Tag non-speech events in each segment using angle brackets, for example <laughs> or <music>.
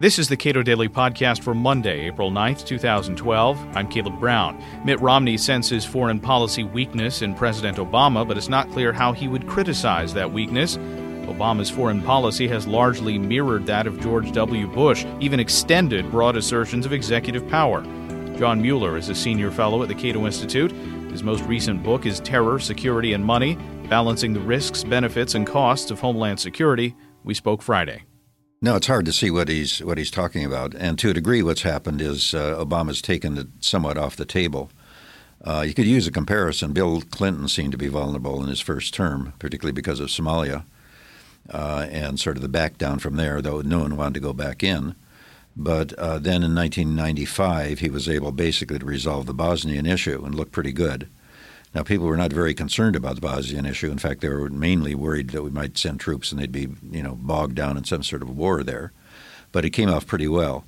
This is the Cato Daily Podcast for Monday, April 9th, 2012. I'm Caleb Brown. Mitt Romney senses foreign policy weakness in President Obama, but it's not clear how he would criticize that weakness. Obama's foreign policy has largely mirrored that of George W. Bush, even extended broad assertions of executive power. John Mueller is a senior fellow at the Cato Institute. His most recent book is Terror, Security, and Money Balancing the Risks, Benefits, and Costs of Homeland Security. We spoke Friday. No, it's hard to see what he's what he's talking about, and to a degree, what's happened is uh, Obama's taken it somewhat off the table. Uh, you could use a comparison. Bill Clinton seemed to be vulnerable in his first term, particularly because of Somalia, uh, and sort of the back down from there. Though no one wanted to go back in, but uh, then in 1995, he was able basically to resolve the Bosnian issue and look pretty good. Now, people were not very concerned about the Bosnian issue. In fact, they were mainly worried that we might send troops and they'd be, you know, bogged down in some sort of war there. But it came off pretty well.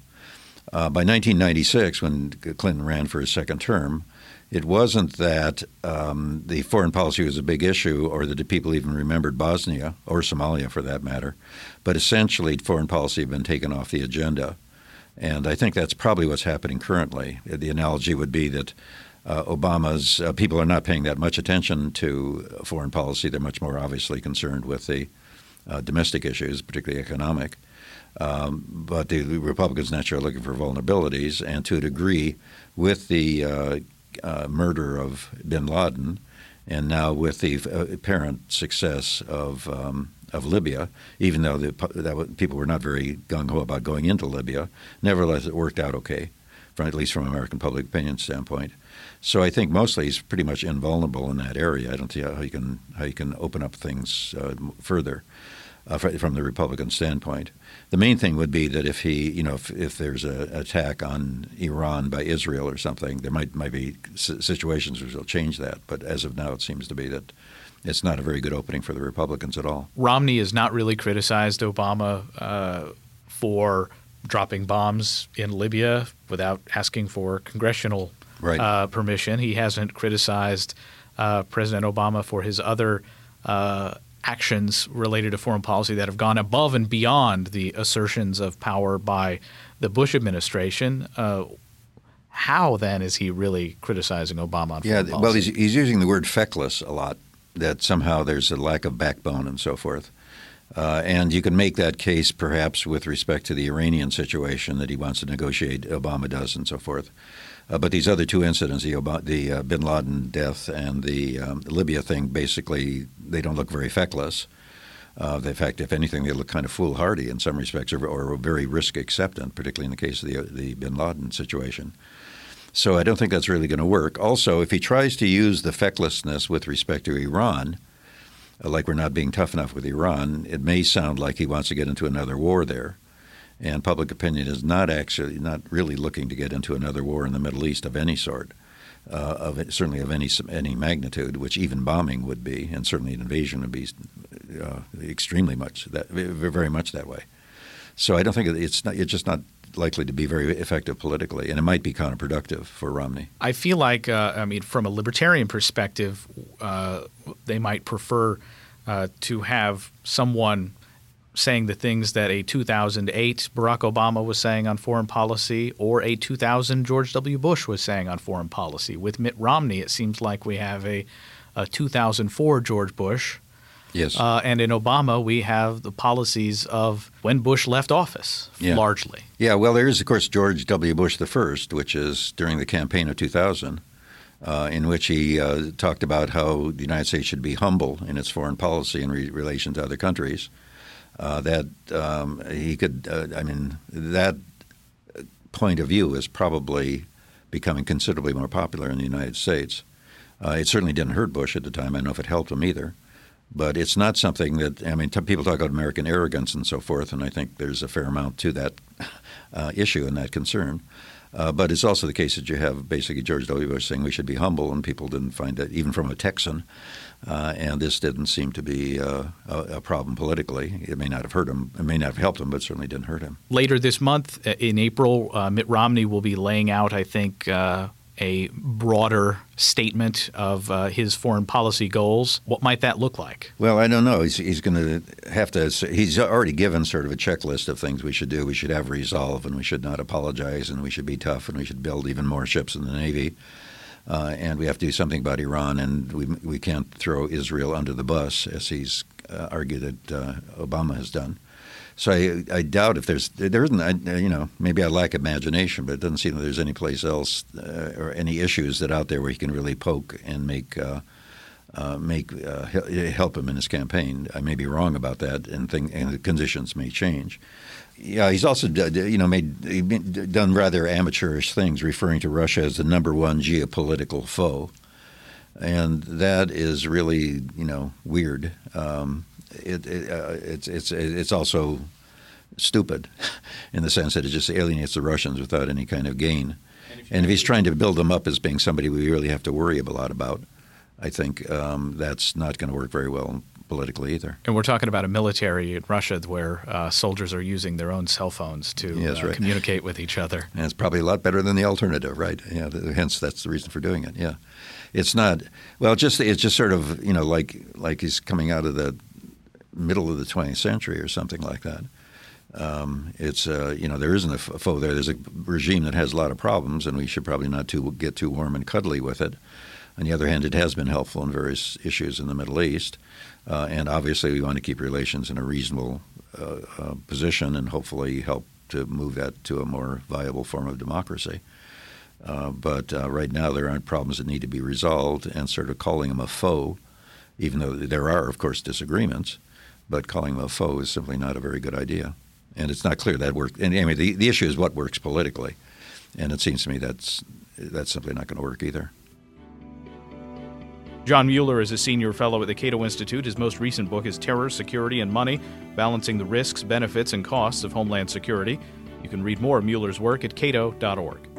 Uh, by 1996, when Clinton ran for his second term, it wasn't that um, the foreign policy was a big issue or that people even remembered Bosnia or Somalia for that matter, but essentially foreign policy had been taken off the agenda. And I think that's probably what's happening currently. The analogy would be that uh, Obama's uh, people are not paying that much attention to foreign policy. They're much more obviously concerned with the uh, domestic issues, particularly economic. Um, but the Republicans naturally are looking for vulnerabilities, and to a degree, with the uh, uh, murder of Bin Laden, and now with the uh, apparent success of um, of Libya, even though the, that, people were not very gung ho about going into Libya, nevertheless it worked out okay, at least from American public opinion standpoint. So I think mostly he's pretty much invulnerable in that area. I don't see how you can how you can open up things uh, further uh, from the Republican standpoint. The main thing would be that if he, you know, if, if there's an attack on Iran by Israel or something, there might might be situations which will change that. But as of now, it seems to be that it's not a very good opening for the Republicans at all. Romney has not really criticized Obama uh, for dropping bombs in Libya without asking for congressional right. uh, permission. He hasn't criticized uh, President Obama for his other uh, actions related to foreign policy that have gone above and beyond the assertions of power by the Bush administration. Uh, how then is he really criticizing Obama on yeah, well, he's, he's using the word feckless a lot. That somehow there's a lack of backbone and so forth. Uh, and you can make that case perhaps with respect to the Iranian situation that he wants to negotiate, Obama does, and so forth. Uh, but these other two incidents, the, the uh, bin Laden death and the um, Libya thing, basically, they don't look very feckless. Uh, in fact, if anything, they look kind of foolhardy in some respects, or, or very risk acceptant, particularly in the case of the, the bin Laden situation. So I don't think that's really going to work. Also, if he tries to use the fecklessness with respect to Iran, uh, like we're not being tough enough with Iran, it may sound like he wants to get into another war there and public opinion is not actually not really looking to get into another war in the Middle East of any sort, uh, of certainly of any any magnitude, which even bombing would be, and certainly an invasion would be uh, extremely much that very much that way. So I don't think it's not, it's just not likely to be very effective politically, and it might be counterproductive for Romney. I feel like, uh, I mean, from a libertarian perspective, uh, they might prefer uh, to have someone saying the things that a 2008 Barack Obama was saying on foreign policy or a 2000 George W. Bush was saying on foreign policy. With Mitt Romney, it seems like we have a, a 2004 George Bush. Yes. Uh, and in Obama, we have the policies of when Bush left office, yeah. largely. Yeah, well, there is, of course, George W. Bush the first, which is during the campaign of 2000. Uh, in which he uh, talked about how the United States should be humble in its foreign policy in re- relation to other countries, uh, that um, he could. Uh, I mean, that point of view is probably becoming considerably more popular in the United States. Uh, it certainly didn't hurt Bush at the time. I don't know if it helped him either. But it's not something that, I mean, t- people talk about American arrogance and so forth, and I think there's a fair amount to that <laughs> issue and that concern. Uh, but it's also the case that you have basically George W. Bush saying we should be humble, and people didn't find that, even from a Texan, uh, and this didn't seem to be uh, a, a, problem politically. It may not have hurt him, it may not have helped him, but certainly didn't hurt him. Later this month, uh, in April, uh, Mitt Romney will be laying out, I think, uh, a broader statement of uh, his foreign policy goals, what might that look like? Well, I don't know. He's, he's going to have to. He's already given sort of a checklist of things we should do. We should have resolve, and we should not apologize, and we should be tough, and we should build even more ships in the Navy. Uh, and we have to do something about Iran, and we, we can't throw Israel under the bus, as he's uh, argued that uh, Obama has done. So I, I doubt if there's there isn't I, you know maybe I lack imagination, but it doesn't seem that there's any place else uh, or any issues that out there where he can really poke and make uh, uh, make uh, help him in his campaign. I may be wrong about that, and thing and the conditions may change. Yeah, he's also you know made done rather amateurish things, referring to Russia as the number one geopolitical foe, and that is really you know weird. Um, it, it uh, it's it's it's also stupid <laughs> in the sense that it just alienates the Russians without any kind of gain. And if, and if he's trying to build them up as being somebody we really have to worry a lot about, I think um, that's not going to work very well politically either. And we're talking about a military in Russia where uh, soldiers are using their own cell phones to yes, uh, right. communicate with each other. And it's probably a lot better than the alternative, right? Yeah. Hence, that's the reason for doing it. Yeah. It's not well. Just it's just sort of you know like like he's coming out of the middle of the 20th century or something like that. Um, it's uh, you know there isn't a foe there. There's a regime that has a lot of problems, and we should probably not too, get too warm and cuddly with it. On the other hand, it has been helpful in various issues in the Middle East, uh, and obviously we want to keep relations in a reasonable uh, uh, position, and hopefully help to move that to a more viable form of democracy. Uh, but uh, right now, there aren't problems that need to be resolved, and sort of calling him a foe, even though there are, of course, disagreements but calling them a foe is simply not a very good idea. And it's not clear that works. And anyway, the, the issue is what works politically. And it seems to me that's, that's simply not going to work either. John Mueller is a senior fellow at the Cato Institute. His most recent book is Terror, Security, and Money Balancing the Risks, Benefits, and Costs of Homeland Security. You can read more of Mueller's work at cato.org.